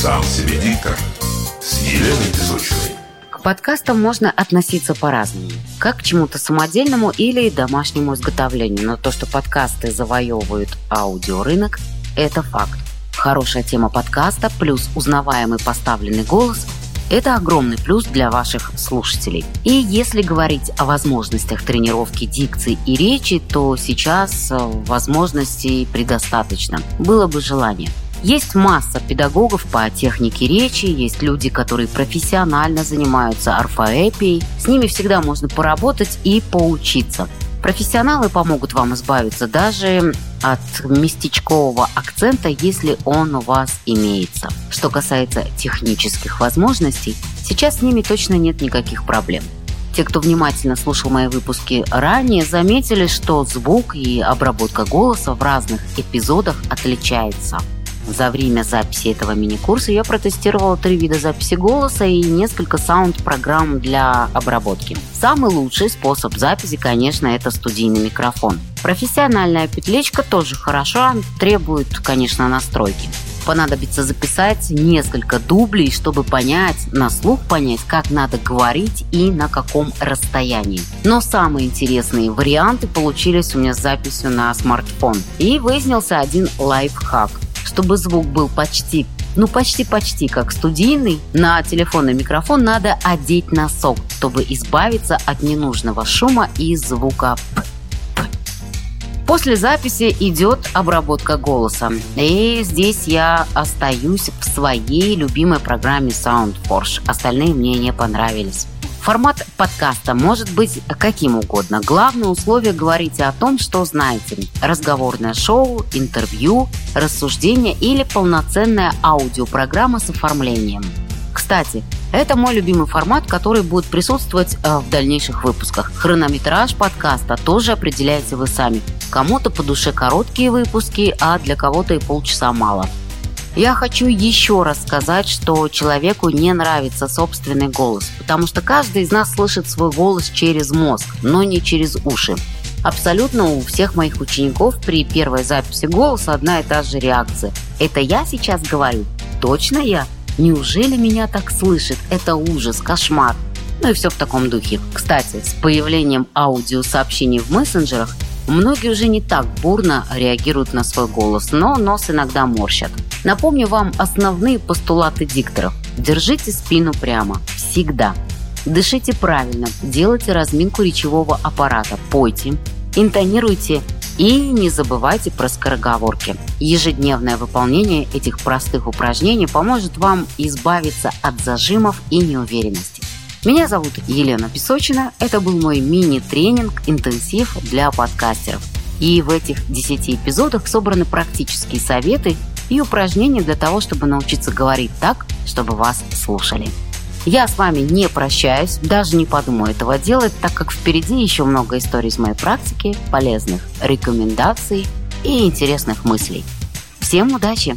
Сам себе диктор с Еленой Песочной. К подкастам можно относиться по-разному. Как к чему-то самодельному или домашнему изготовлению. Но то, что подкасты завоевывают аудиорынок, это факт. Хорошая тема подкаста плюс узнаваемый поставленный голос – это огромный плюс для ваших слушателей. И если говорить о возможностях тренировки дикции и речи, то сейчас э, возможностей предостаточно. Было бы желание. Есть масса педагогов по технике речи, есть люди, которые профессионально занимаются орфоэпией. С ними всегда можно поработать и поучиться. Профессионалы помогут вам избавиться даже от местечкового акцента, если он у вас имеется. Что касается технических возможностей, сейчас с ними точно нет никаких проблем. Те, кто внимательно слушал мои выпуски ранее, заметили, что звук и обработка голоса в разных эпизодах отличается. За время записи этого мини-курса я протестировала три вида записи голоса и несколько саунд-программ для обработки. Самый лучший способ записи, конечно, это студийный микрофон. Профессиональная петличка тоже хороша, требует, конечно, настройки понадобится записать несколько дублей, чтобы понять, на слух понять, как надо говорить и на каком расстоянии. Но самые интересные варианты получились у меня с записью на смартфон. И выяснился один лайфхак чтобы звук был почти ну почти-почти как студийный, на телефонный микрофон надо одеть носок, чтобы избавиться от ненужного шума и звука «п». После записи идет обработка голоса. И здесь я остаюсь в своей любимой программе SoundForge. Остальные мне не понравились. Формат подкаста может быть каким угодно. Главное условие – говорите о том, что знаете. Разговорное шоу, интервью, рассуждение или полноценная аудиопрограмма с оформлением. Кстати, это мой любимый формат, который будет присутствовать э, в дальнейших выпусках. Хронометраж подкаста тоже определяете вы сами. Кому-то по душе короткие выпуски, а для кого-то и полчаса мало. Я хочу еще раз сказать, что человеку не нравится собственный голос, потому что каждый из нас слышит свой голос через мозг, но не через уши. Абсолютно у всех моих учеников при первой записи голоса одна и та же реакция. Это я сейчас говорю? Точно я? Неужели меня так слышит? Это ужас, кошмар. Ну и все в таком духе. Кстати, с появлением аудиосообщений в мессенджерах Многие уже не так бурно реагируют на свой голос, но нос иногда морщат. Напомню вам основные постулаты дикторов. Держите спину прямо. Всегда. Дышите правильно. Делайте разминку речевого аппарата. Пойте. Интонируйте и не забывайте про скороговорки. Ежедневное выполнение этих простых упражнений поможет вам избавиться от зажимов и неуверенности. Меня зовут Елена Песочина. Это был мой мини-тренинг, интенсив для подкастеров. И в этих 10 эпизодах собраны практические советы и упражнения для того, чтобы научиться говорить так, чтобы вас слушали. Я с вами не прощаюсь, даже не подумаю этого делать, так как впереди еще много историй из моей практики, полезных рекомендаций и интересных мыслей. Всем удачи!